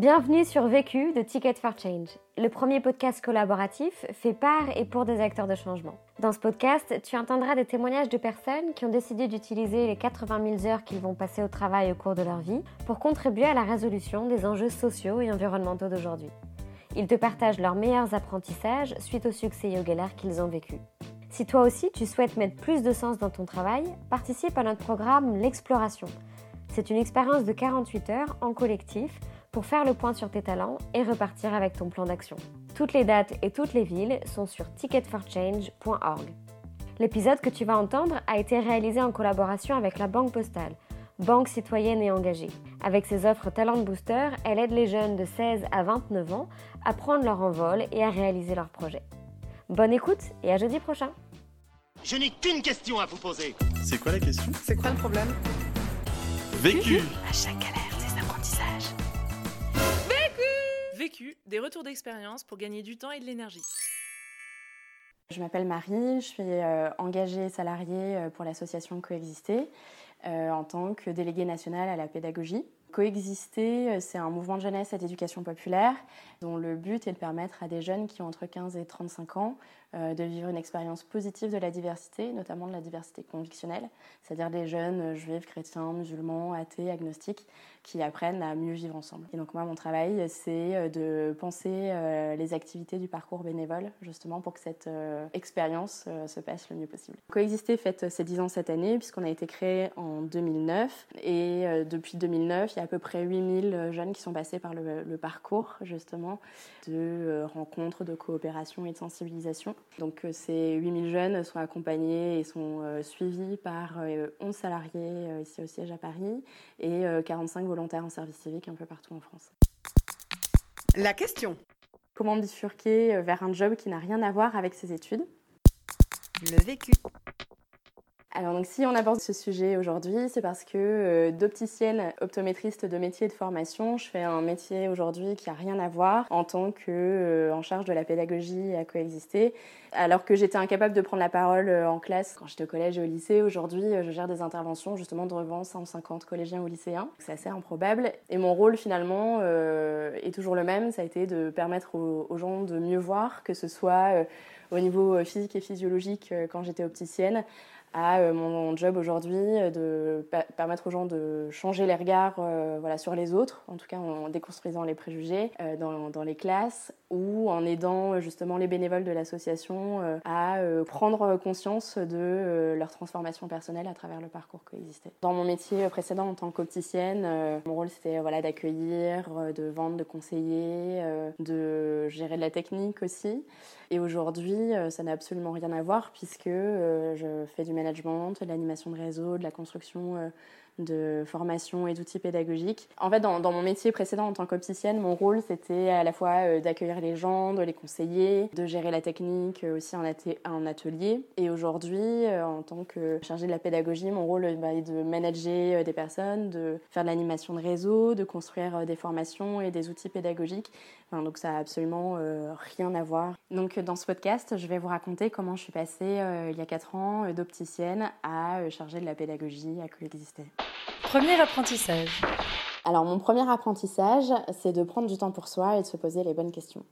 Bienvenue sur Vécu de Ticket for Change, le premier podcast collaboratif fait par et pour des acteurs de changement. Dans ce podcast, tu entendras des témoignages de personnes qui ont décidé d'utiliser les 80 000 heures qu'ils vont passer au travail au cours de leur vie pour contribuer à la résolution des enjeux sociaux et environnementaux d'aujourd'hui. Ils te partagent leurs meilleurs apprentissages suite au succès et qu'ils ont vécu. Si toi aussi tu souhaites mettre plus de sens dans ton travail, participe à notre programme L'Exploration. C'est une expérience de 48 heures en collectif pour faire le point sur tes talents et repartir avec ton plan d'action. Toutes les dates et toutes les villes sont sur ticketforchange.org. L'épisode que tu vas entendre a été réalisé en collaboration avec la Banque Postale, banque citoyenne et engagée. Avec ses offres Talent Booster, elle aide les jeunes de 16 à 29 ans à prendre leur envol et à réaliser leurs projets. Bonne écoute et à jeudi prochain. Je n'ai qu'une question à vous poser. C'est quoi la question? C'est quoi le problème? Vécu À chaque galère, des retours d'expérience pour gagner du temps et de l'énergie. Je m'appelle Marie, je suis euh, engagée salariée euh, pour l'association Coexister euh, en tant que déléguée nationale à la pédagogie. Coexister, c'est un mouvement de jeunesse et d'éducation populaire dont le but est de permettre à des jeunes qui ont entre 15 et 35 ans euh, de vivre une expérience positive de la diversité, notamment de la diversité convictionnelle, c'est-à-dire des jeunes euh, juifs, chrétiens, musulmans, athées, agnostiques, qui apprennent à mieux vivre ensemble. Et donc moi, mon travail, c'est euh, de penser les activités du parcours bénévole, justement pour que cette expérience se passe le mieux possible. Coexister fête ses 10 ans cette année, puisqu'on a été créé en 2009. Et depuis 2009, il y a à peu près 8000 jeunes qui sont passés par le, le parcours, justement, de rencontres, de coopération et de sensibilisation. Donc euh, ces 8000 jeunes sont accompagnés et sont euh, suivis par 11 euh, salariés ici au siège à Paris et 45 volontaires en service civique un peu partout en France. La question. Comment bifurquer vers un job qui n'a rien à voir avec ses études? Le vécu. Alors donc si on aborde ce sujet aujourd'hui, c'est parce que euh, d'opticienne optométriste de métier et de formation, je fais un métier aujourd'hui qui a rien à voir en tant que euh, charge de la pédagogie à coexister. Alors que j'étais incapable de prendre la parole euh, en classe quand j'étais au collège et au lycée, aujourd'hui je gère des interventions justement devant 150 collégiens ou lycéens. C'est assez improbable. Et mon rôle finalement est toujours le même, ça a été de permettre aux gens de mieux voir, que ce soit au niveau physique et physiologique quand j'étais opticienne, à euh, mon job aujourd'hui euh, de permettre aux gens de changer les regards euh, voilà, sur les autres, en tout cas en déconstruisant les préjugés dans, les classes ou en aidant justement les bénévoles de l'association à prendre conscience de leur transformation personnelle à travers le parcours coexisté. Dans mon métier précédent en tant qu'opticienne, mon rôle c'était voilà, d'accueillir, de vendre, de conseiller, de gérer de la technique aussi. Et aujourd'hui, ça n'a absolument rien à voir puisque je fais du management, de l'animation de réseau, de la construction euh, de formation et d'outils pédagogiques. En fait, dans, mon métier précédent en tant qu'opticienne, mon rôle c'était à la fois euh, d'accueillir les gens, de les conseiller, de gérer la technique euh, aussi en, atelier. Et aujourd'hui, en tant que chargée de la pédagogie, mon rôle bah, est de manager des personnes, de faire de l'animation de réseau, de construire des formations et des outils pédagogiques donc ça a absolument euh, rien à voir. Donc dans ce podcast, je vais vous raconter comment je suis passée euh, il y a 4 ans euh, d'opticienne à charger de la pédagogie à coexister. Premier apprentissage. Alors mon premier apprentissage, c'est de prendre du temps pour soi et de se poser les bonnes questions.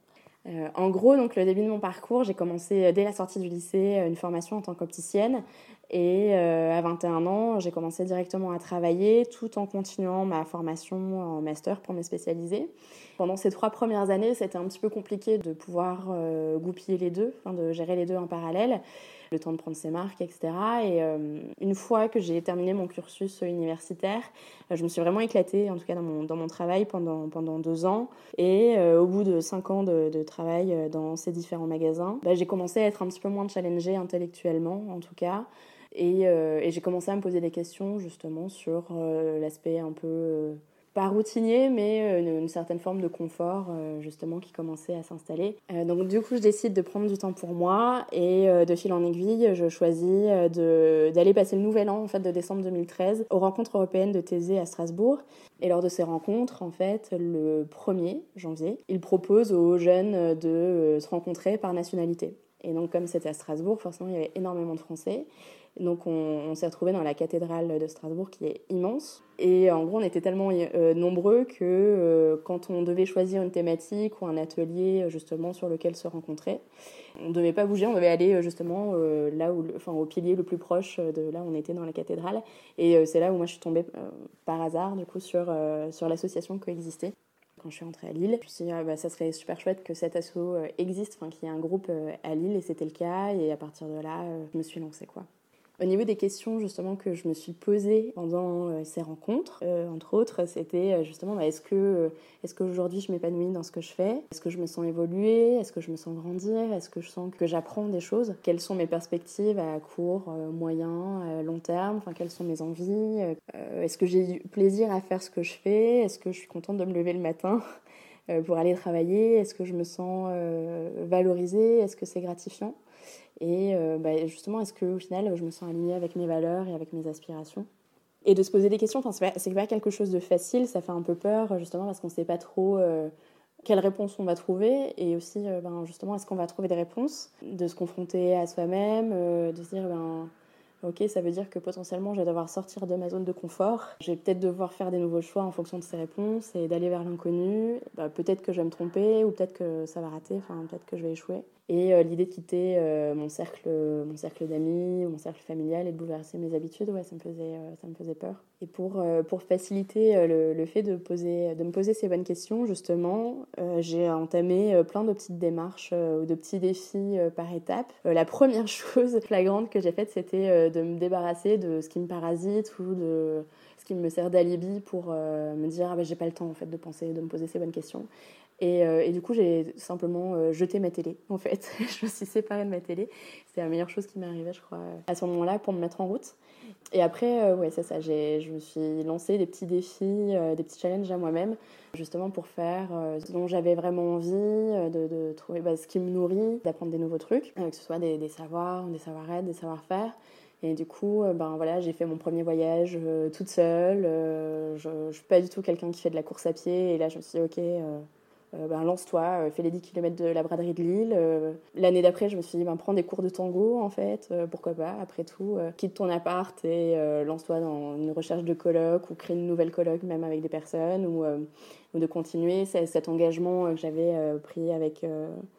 en gros, donc le début de mon parcours, j'ai commencé dès la sortie du lycée une formation en tant qu'opticienne et à 21 ans, j'ai commencé directement à travailler tout en continuant ma formation en master pour me spécialiser. Pendant ces trois premières années, c'était un petit peu compliqué de pouvoir euh, goupiller les deux, de gérer les deux en parallèle, le temps de prendre ses marques, etc. Et euh, une fois que j'ai terminé mon cursus universitaire, euh, je me suis vraiment éclatée, en tout cas dans mon, dans mon travail, pendant, pendant deux ans. Et au bout de cinq ans de, travail dans ces différents magasins, bah, j'ai commencé à être un petit peu moins challengée intellectuellement, en tout cas. Et j'ai commencé à me poser des questions justement sur l'aspect un peu pas routinier, mais euh, une, certaine forme de confort euh, justement qui commençait à s'installer. Euh, donc du coup, je décide de prendre du temps pour moi et de fil en aiguille, je choisis d'aller passer le nouvel an en fait de décembre 2013 aux rencontres européennes de Thésée à Strasbourg. Et lors de ces rencontres, en fait, le 1er janvier, il propose aux jeunes de se rencontrer par nationalité. Et donc, comme c'était à Strasbourg, forcément, il y avait énormément de Français. Donc on, s'est retrouvés dans la cathédrale de Strasbourg qui est immense. Et en gros, on était tellement euh, nombreux que euh, quand on devait choisir une thématique ou un atelier justement sur lequel se rencontrer, on ne devait pas bouger, on devait aller justement là où, enfin, au pilier le plus proche de là où on était dans la cathédrale. Et c'est là où moi je suis tombée par hasard du coup sur, sur l'association Coexister quand je suis rentrée à Lille. Je me suis dit, ah, bah, ça serait super chouette que cet asso existe, qu'il y ait un groupe à Lille, et c'était le cas. Et à partir de là, je me suis lancée. Quoi. Au niveau des questions justement que je me suis posées pendant euh, ces rencontres, euh, entre autres, c'était euh, justement bah, est-ce que est-ce qu'aujourd'hui je m'épanouis dans ce que je fais? Est-ce que je me sens évoluer? Est-ce que je me sens grandir? Est-ce que je sens que j'apprends des choses? Quelles sont mes perspectives à court, moyen, long terme? Enfin, quelles sont mes envies? Est-ce que j'ai du plaisir à faire ce que je fais? Est-ce que je suis contente de me lever le matin pour aller travailler? Est-ce que je me sens valorisée? Est-ce que c'est gratifiant? Et euh, bah, justement, est-ce qu'au final, je me sens alignée avec mes valeurs et avec mes aspirations? Et de se poser des questions, c'est pas, quelque chose de facile, ça fait un peu peur, justement, parce qu'on ne sait pas trop euh, quelles réponses on va trouver. Et aussi, euh, ben, justement, est-ce qu'on va trouver des réponses? De se confronter à soi-même, de se dire, ben, ok, ça veut dire que potentiellement, je vais devoir sortir de ma zone de confort. Je vais peut-être devoir faire des nouveaux choix en fonction de ces réponses et d'aller vers l'inconnu. Bah, peut-être que je vais me tromper ou peut-être que ça va rater, enfin, peut-être que je vais échouer. Et euh, l'idée de quitter euh, mon cercle, mon cercle d'amis, mon cercle familial et de bouleverser mes habitudes, ouais, ça me faisait, euh, ça me faisait peur. Et pour, pour faciliter le, le, fait de, poser, de me poser ces bonnes questions, justement, j'ai entamé plein de petites démarches ou de petits défis par étapes. la première chose flagrante que j'ai faite, c'était de me débarrasser de ce qui me parasite ou de ce qui me sert d'alibi pour me dire ah ben, j'ai pas le temps en fait de penser, de me poser ces bonnes questions. Et, euh, et, du coup, j'ai simplement euh, jeté ma télé, en fait. je me suis séparée de ma télé. C'est la meilleure chose qui m'est arrivée, je crois, à ce moment-là, pour me mettre en route. Et après, euh, ouais, c'est ça. Je me suis lancé des petits défis, des petits challenges à moi-même, justement pour faire ce dont j'avais vraiment envie, de, trouver bah, ce qui me nourrit, d'apprendre des nouveaux trucs, que ce soit des, savoirs, des savoir-être, des savoir-faire. Et du coup, ben voilà, j'ai fait mon premier voyage toute seule. je ne suis pas du tout quelqu'un qui fait de la course à pied. Et là, je me suis dit, ok, euh, ben, lance-toi, euh, fais les 10 km de la braderie de Lille. Euh, l'année d'après, je me suis dit, ben, prends des cours de tango, en fait, pourquoi pas, après tout. quitte ton appart et lance-toi dans une recherche de colloque ou crée une nouvelle colloque, même avec des personnes, ou, de continuer cet engagement que j'avais pris avec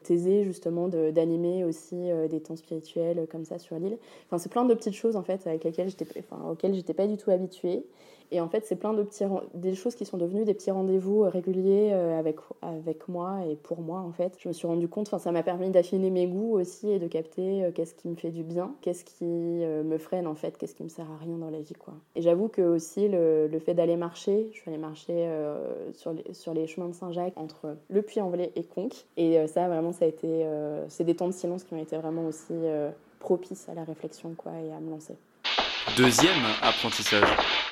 Thésée, justement, d'animer aussi des temps spirituels comme ça sur l'île. Enfin, c'est plein de petites choses, en fait, avec auxquelles j'étais pas du tout habituée. Et en fait, c'est plein de petits, des choses qui sont devenues des petits rendez-vous euh, réguliers euh, avec, avec moi et pour moi, en fait. Je me suis rendu compte, ça m'a permis d'affiner mes goûts aussi et de capter euh, qu'est-ce qui me fait du bien, qu'est-ce qui me freine, en fait, qu'est-ce qui me sert à rien dans la vie, quoi. Et j'avoue que aussi, le, le fait d'aller marcher, je suis allée marcher sur, les, sur les chemins de Saint-Jacques entre Le Puy-en-Velay et Conques. Et ça, vraiment, ça a été. c'est des temps de silence qui ont été vraiment aussi propices à la réflexion, quoi, et à me lancer. Deuxième apprentissage.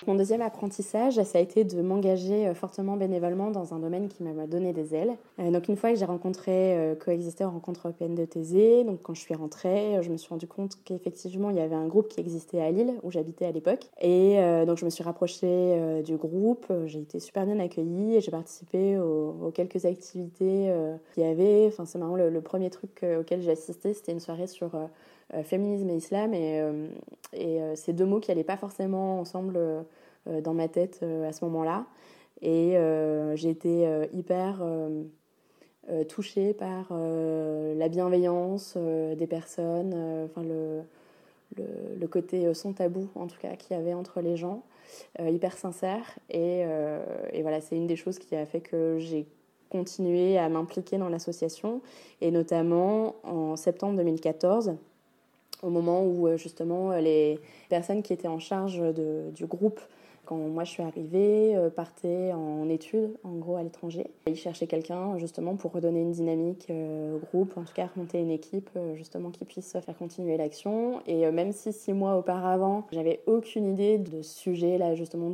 Mon deuxième apprentissage, ça a été de m'engager euh, fortement bénévolement dans un domaine qui m'a donné des ailes. Euh, donc une fois que j'ai rencontré euh, Coexister en rencontre européenne de Thésée, donc quand je suis rentrée, je me suis rendu compte qu'effectivement il y avait un groupe qui existait à Lille où j'habitais à l'époque. Et donc je me suis rapprochée du groupe, j'ai été super bien accueillie et j'ai participé aux, quelques activités qu'il y avait. Enfin c'est marrant, le, premier truc auquel j'ai assisté, c'était une soirée sur féminisme et islam, et, euh, euh, ces deux mots qui n'allaient pas forcément ensemble dans ma tête à ce moment-là. Et j'ai été hyper touchée par la bienveillance des personnes, enfin le, le, côté sans tabou en tout cas qu'il y avait entre les gens, hyper sincère. Et voilà, c'est une des choses qui a fait que j'ai continué à m'impliquer dans l'association, et notamment en septembre 2014 au moment où euh, justement les personnes qui étaient en charge de, du groupe quand moi je suis arrivée, euh, partaient en études, en gros à l'étranger. Ils cherchaient quelqu'un justement pour redonner une dynamique euh, au groupe, en tout cas remonter une équipe justement qui puisse faire continuer l'action. Et même si six mois auparavant, j'avais aucune idée de ce sujet là justement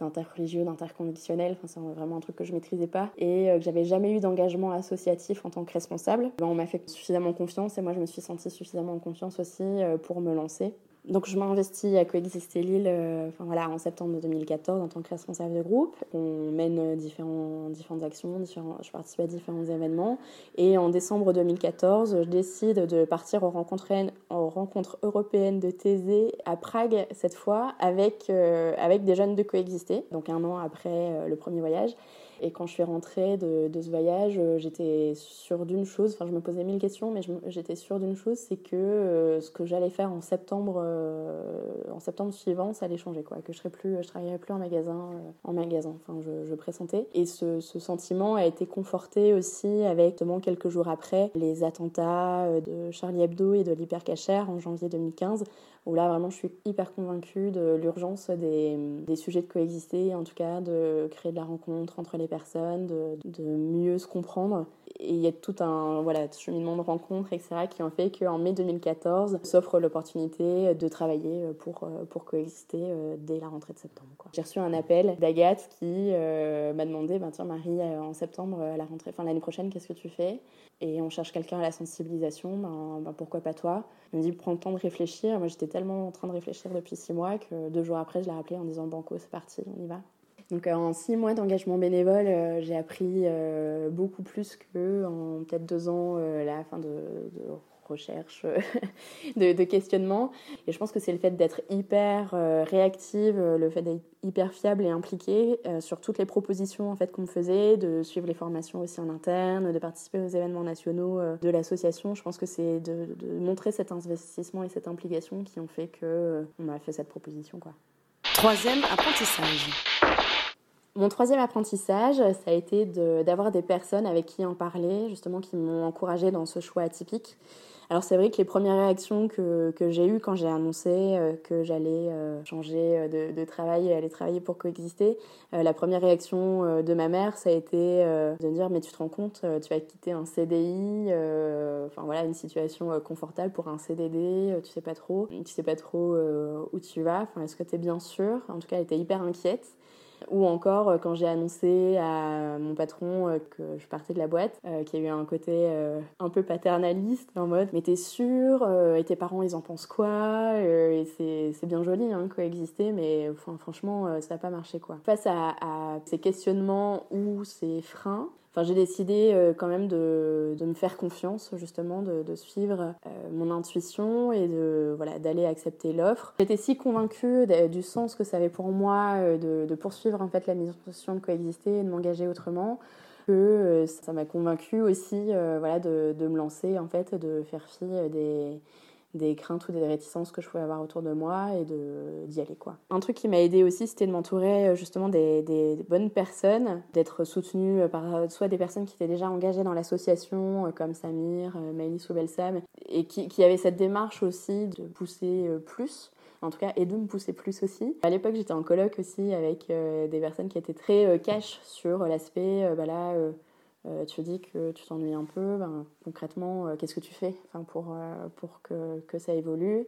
d'interreligieux, d'interconditionnel. Enfin, c'est vraiment un truc que je maîtrisais pas et euh, que j'avais jamais eu d'engagement associatif en tant que responsable. Ben, on m'a fait suffisamment confiance et moi je me suis sentie suffisamment en confiance aussi euh, pour me lancer. Donc je m'investis à Coexister Lille euh, enfin, voilà, en septembre 2014 en tant que responsable de groupe. On mène différents, différentes actions, je participe à différents événements. Et en décembre 2014, je décide de partir aux rencontres, européennes de Thésée à Prague cette fois avec, euh, des jeunes de Coexister, donc un an après euh, le premier voyage. Et quand je suis rentrée de, ce voyage, euh, j'étais sûre d'une chose, enfin je me posais mille questions, mais j'étais sûre d'une chose, c'est que euh, ce que j'allais faire en septembre, euh, en septembre suivant, ça allait changer, quoi. Que je serais plus, travaillerais plus en magasin, en magasin. Enfin, je, pressentais. Et ce, sentiment a été conforté aussi avec, justement, quelques jours après, les attentats de Charlie Hebdo et de l'hypercacher en janvier 2015, où là vraiment je suis hyper convaincue de l'urgence des, des, sujets de coexister, en tout cas de créer de la rencontre entre les personnes, de, de mieux se comprendre. Et il y a tout un voilà, cheminement de rencontres, etc., qui ont fait qu'en mai 2014 s'offre l'opportunité de travailler pour, pour coexister euh, dès la rentrée de septembre. J'ai reçu un appel d'Agathe qui euh, m'a demandé ben, Tiens, Marie, euh, en septembre, à la rentrée, enfin l'année prochaine, qu'est-ce que tu fais? Et on cherche quelqu'un à la sensibilisation, ben, ben, pourquoi pas toi? Elle me dit Prends le temps de réfléchir. Moi, j'étais tellement en train de réfléchir depuis six mois que deux jours après, je l'ai rappelé en disant Banco, c'est parti, on y va. Donc en six mois d'engagement bénévole, euh, j'ai appris euh, beaucoup plus que en peut-être deux ans euh, la fin de, de recherche, de, de, questionnement. Et je pense que c'est le fait d'être hyper réactive, le fait d'être hyper fiable et impliquée sur toutes les propositions en fait qu'on me faisait, de suivre les formations aussi en interne, de participer aux événements nationaux de l'association. Je pense que c'est de, de, montrer cet investissement et cette implication qui ont fait que on m'a fait cette proposition quoi. Troisième apprentissage. Mon troisième apprentissage, ça a été d'avoir des personnes avec qui en parler, justement, qui m'ont encouragé dans ce choix atypique. Alors c'est vrai que les premières réactions que, j'ai eues quand j'ai annoncé euh, que j'allais euh, changer de, de, travail et aller travailler pour coexister, euh, la première réaction de ma mère, ça a été de me dire mais tu te rends compte, tu vas quitter un CDI, enfin voilà une situation confortable pour un CDD, tu sais pas trop, tu sais pas trop où tu vas, enfin est-ce que tu es bien sûr En tout cas elle était hyper inquiète. Ou encore euh, quand j'ai annoncé à mon patron euh, que je partais de la boîte, euh, qui a eu un côté un peu paternaliste, en mode mais t'es sûr Et tes parents ils en pensent quoi Et c'est bien joli hein, coexister, mais franchement ça n'a pas marché quoi. Face à ces questionnements ou ces freins, Enfin, j'ai décidé euh, quand même de, de, me faire confiance, justement, de, suivre euh, mon intuition et de voilà d'aller accepter l'offre. J'étais si convaincue du sens que ça avait pour moi euh, de, poursuivre en fait la mission de coexister et de m'engager autrement que ça m'a convaincue aussi voilà de, de, me lancer en fait, de faire fi des des craintes ou des réticences que je pouvais avoir autour de moi et de d'y aller quoi. Un truc qui m'a aidé aussi c'était de m'entourer euh, justement des, bonnes personnes, d'être soutenue par euh, soit des personnes qui étaient déjà engagées dans l'association euh, comme Samir, Maëlys ou Belsam et qui, avaient cette démarche aussi de pousser plus en tout cas, et de me pousser plus aussi. À l'époque, j'étais en colloque aussi avec des personnes qui étaient très cash sur l'aspect, bah là, euh, tu dis que tu t'ennuies un peu, ben, concrètement, euh, qu'est-ce que tu fais pour, euh, pour que, que, ça évolue?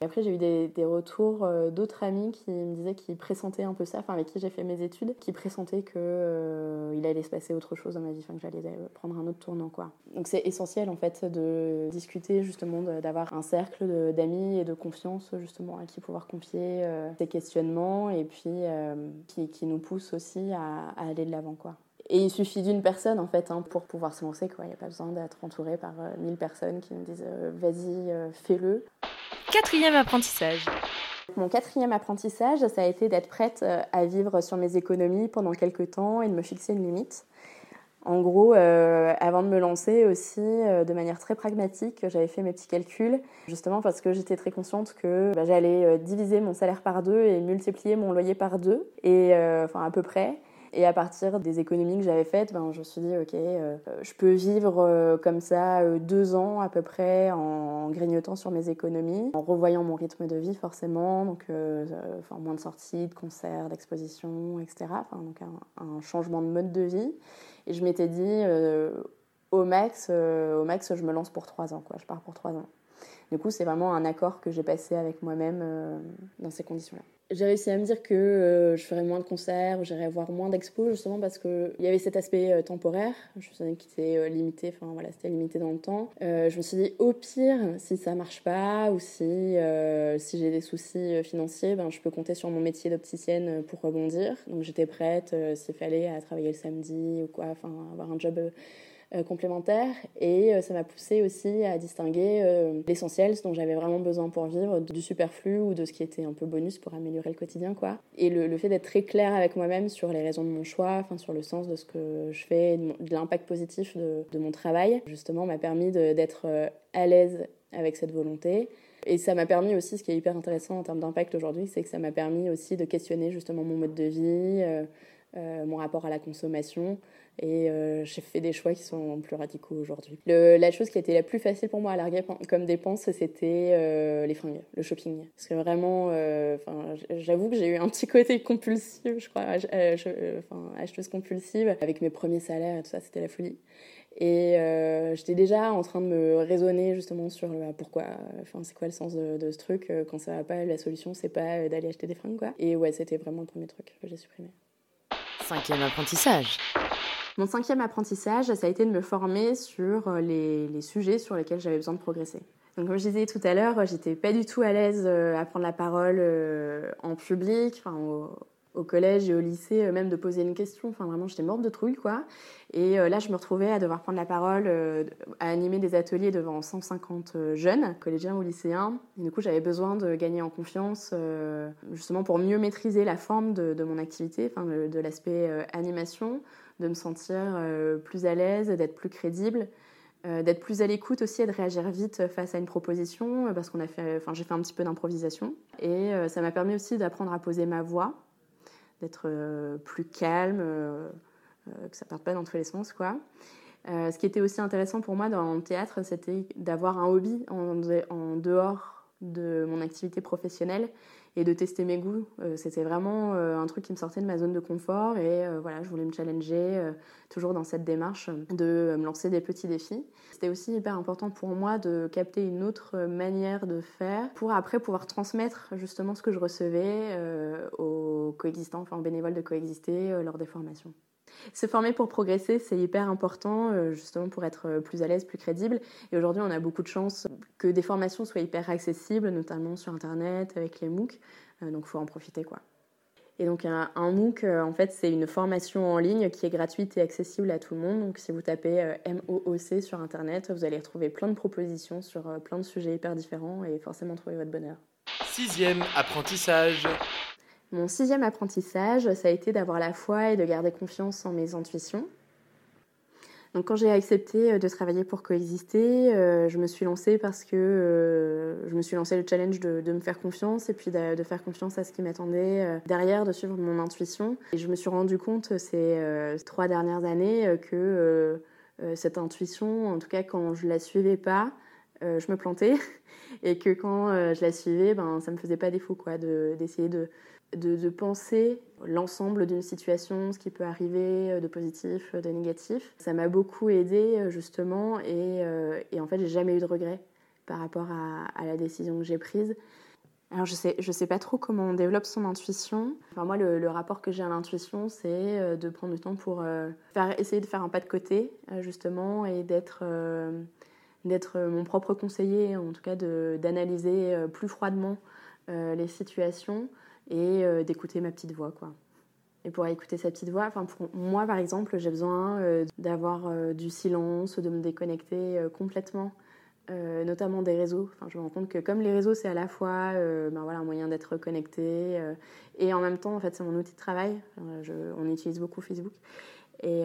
Et après, j'ai eu des, des retours d'autres amis qui me disaient qu'ils pressentaient un peu ça, avec qui j'ai fait mes études, qui pressentaient qu'il allait se passer autre chose dans ma vie, que j'allais prendre un autre tournant. Quoi. Donc c'est essentiel en fait de discuter, justement, d'avoir un cercle d'amis et de confiance, justement, à qui pouvoir confier ces questionnements et puis qui, qui, nous pousse aussi à, à aller de l'avant. Et il suffit d'une personne en fait hein, pour pouvoir se lancer. Quoi. Il n'y a pas besoin d'être entouré par euh, mille personnes qui me disent euh, vas-y, euh, fais-le. Quatrième apprentissage. Mon quatrième apprentissage, ça a été d'être prête à vivre sur mes économies pendant quelques temps et de me fixer une limite. En gros, euh, avant de me lancer aussi, euh, de manière très pragmatique, j'avais fait mes petits calculs, justement parce que j'étais très consciente que bah, j'allais diviser mon salaire par deux et multiplier mon loyer par deux, et enfin à peu près. Et à partir des économies que j'avais faites, ben, je me suis dit, ok, euh, je peux vivre euh, comme ça euh, deux ans à peu près en grignotant sur mes économies, en revoyant mon rythme de vie forcément, donc enfin, moins de sorties, de concerts, d'expositions, etc. Donc un, changement de mode de vie. Et je m'étais dit, au max, au max, je me lance pour trois ans. Je pars pour trois ans. Du coup, c'est vraiment un accord que j'ai passé avec moi-même dans ces conditions-là. J'ai réussi à me dire que euh, je ferais moins de concerts, j'irais voir moins d'expos justement parce qu'il y avait cet aspect euh, temporaire. Je me souviens qu'il était euh, limité, enfin voilà, c'était limité dans le temps. je me suis dit au pire, si ça marche pas ou si, si j'ai des soucis financiers, ben, je peux compter sur mon métier d'opticienne pour rebondir. Donc j'étais prête s'il fallait à travailler le samedi ou quoi, enfin avoir un job complémentaires et euh, ça m'a poussé aussi à distinguer euh, l'essentiel, ce dont j'avais vraiment besoin pour vivre, du superflu ou de ce qui était un peu bonus pour améliorer le quotidien quoi. Et le, fait d'être très clair avec moi-même sur les raisons de mon choix, enfin sur le sens de ce que je fais, de l'impact positif de, mon travail, justement m'a permis d'être à l'aise avec cette volonté. Et ça m'a permis aussi, ce qui est hyper intéressant en termes d'impact aujourd'hui, c'est que ça m'a permis aussi de questionner justement mon mode de vie, mon rapport à la consommation, et euh, j'ai fait des choix qui sont plus radicaux aujourd'hui. La chose qui a été la plus facile pour moi à larguer comme dépense, c'était euh, les fringues, le shopping. Parce que vraiment, euh, j'avoue que j'ai eu un petit côté compulsif, je crois, acheteuse compulsive. Avec mes premiers salaires et tout ça, c'était la folie. Et j'étais déjà en train de me raisonner justement sur pourquoi, enfin c'est quoi le sens de, de, ce truc. Quand ça va pas, la solution c'est pas d'aller acheter des fringues quoi. Et ouais, c'était vraiment le premier truc que j'ai supprimé. Cinquième apprentissage. Mon cinquième apprentissage, ça a été de me former sur euh, les, sujets sur lesquels j'avais besoin de progresser. Donc, comme je disais tout à l'heure, j'étais pas du tout à l'aise euh, à prendre la parole euh, en public, enfin, collège et au lycée, même de poser une question. Enfin, vraiment, j'étais morte de trouille, quoi. Et là, je me retrouvais à devoir prendre la parole, à animer des ateliers devant 150 jeunes, collégiens ou lycéens. Et du coup, j'avais besoin de gagner en confiance, justement pour mieux maîtriser la forme de, de mon activité, enfin, de l'aspect animation de me sentir euh, plus à l'aise, d'être plus crédible, euh, d'être plus à l'écoute aussi et de réagir vite face à une proposition, euh, parce qu'on j'ai fait un petit peu d'improvisation. Et ça m'a permis aussi d'apprendre à poser ma voix, d'être plus calme, que ça parte pas dans tous les sens, ce qui était aussi intéressant pour moi dans le théâtre, c'était d'avoir un hobby en dehors de mon activité professionnelle et de tester mes goûts. Euh, c'était vraiment euh, un truc qui me sortait de ma zone de confort et euh, voilà, je voulais me challenger toujours dans cette démarche de me lancer des petits défis. C'était aussi hyper important pour moi de capter une autre manière de faire pour après pouvoir transmettre justement ce que je recevais aux coexistants, enfin aux bénévoles de coexister lors des formations. Se former pour progresser, c'est hyper important, euh, justement pour être euh, plus à l'aise, plus crédible. Et aujourd'hui, on a beaucoup de chance que des formations soient hyper accessibles, notamment sur Internet, avec les MOOC. Euh, donc, il faut en profiter, quoi. Et donc, un, MOOC, en fait, c'est une formation en ligne qui est gratuite et accessible à tout le monde. Donc, si vous tapez MOOC sur Internet, vous allez retrouver plein de propositions sur plein de sujets hyper différents et forcément trouver votre bonheur. Sixième apprentissage. Mon sixième apprentissage, ça a été d'avoir la foi et de garder confiance en mes intuitions. Donc quand j'ai accepté euh, de travailler pour coexister, euh, je me suis lancée parce que euh, je me suis lancée le challenge de, me faire confiance et puis de, faire confiance à ce qui m'attendait derrière, de suivre mon intuition. Et je me suis rendu compte ces trois dernières années que cette intuition, en tout cas quand je la suivais pas, je me plantais et que quand je la suivais, ben ça me faisait pas défaut quoi, d'essayer de de, penser l'ensemble d'une situation, ce qui peut arriver euh, de positif, de négatif. Ça m'a beaucoup aidé euh, justement et, euh, et en fait j'ai jamais eu de regrets par rapport à, la décision que j'ai prise. Alors je sais, je sais pas trop comment on développe son intuition. Enfin moi le, rapport que j'ai à l'intuition c'est de prendre du temps pour faire, essayer de faire un pas de côté justement et d'être d'être mon propre conseiller, en tout cas d'analyser plus froidement les situations et euh, d'écouter ma petite voix quoi. Et pour écouter sa petite voix, enfin pour moi par exemple, j'ai besoin euh, d'avoir euh, du silence, de me déconnecter complètement, notamment des réseaux. Enfin, je me rends compte que comme les réseaux c'est à la fois ben voilà, un moyen d'être connecté et en même temps en fait c'est mon outil de travail. On utilise beaucoup Facebook et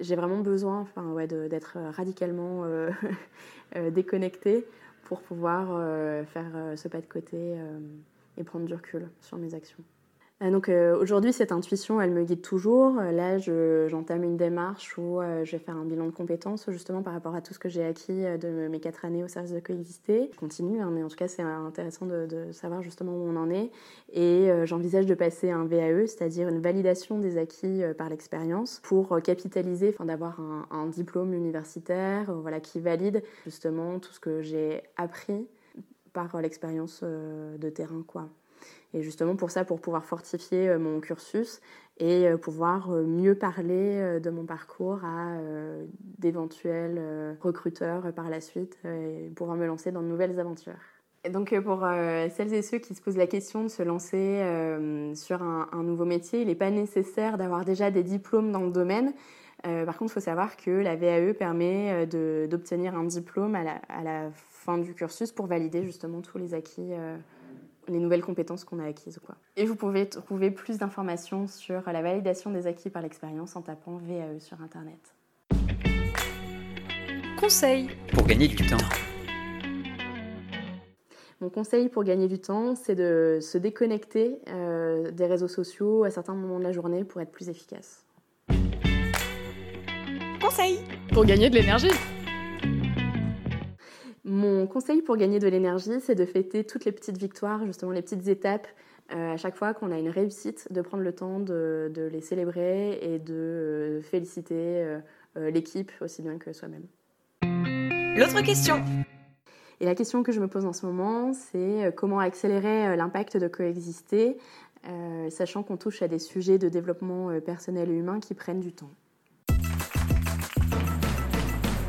j'ai vraiment besoin enfin ouais, d'être radicalement déconnecté pour pouvoir faire ce pas de côté et prendre du recul sur mes actions. Euh, donc euh, aujourd'hui, cette intuition, elle me guide toujours. Euh, là, j'entame une démarche où je vais faire un bilan de compétences justement par rapport à tout ce que j'ai acquis de mes quatre années au service de coexister. Je continue, hein, mais en tout cas, c'est intéressant de, savoir justement où on en est. Et j'envisage de passer un VAE, c'est-à-dire une validation des acquis par l'expérience, pour capitaliser, d'avoir un, un, diplôme universitaire, voilà, qui valide justement tout ce que j'ai appris par l'expérience de terrain, quoi. Et justement pour ça, pour pouvoir fortifier mon cursus et pouvoir mieux parler de mon parcours à d'éventuels recruteurs par la suite et pouvoir me lancer dans de nouvelles aventures. Donc pour celles et ceux qui se posent la question de se lancer sur un, nouveau métier, il n'est pas nécessaire d'avoir déjà des diplômes dans le domaine. Euh, par contre, il faut savoir que la VAE permet euh, d'obtenir un diplôme à la, fin du cursus pour valider justement tous les acquis, euh, les nouvelles compétences qu'on a acquises. Quoi. Et vous pouvez trouver plus d'informations sur la validation des acquis par l'expérience en tapant VAE sur Internet. Conseil pour gagner du temps. Mon conseil pour gagner du temps, c'est de se déconnecter des réseaux sociaux à certains moments de la journée pour être plus efficace conseil pour gagner de l'énergie Mon conseil pour gagner de l'énergie, c'est de fêter toutes les petites victoires, justement les petites étapes. Euh, à chaque fois qu'on a une réussite, de prendre le temps de, les célébrer et de euh, féliciter euh, l'équipe aussi bien que soi-même. L'autre question Et la question que je me pose en ce moment, c'est comment accélérer l'impact de coexister, sachant qu'on touche à des sujets de développement personnel et humain qui prennent du temps.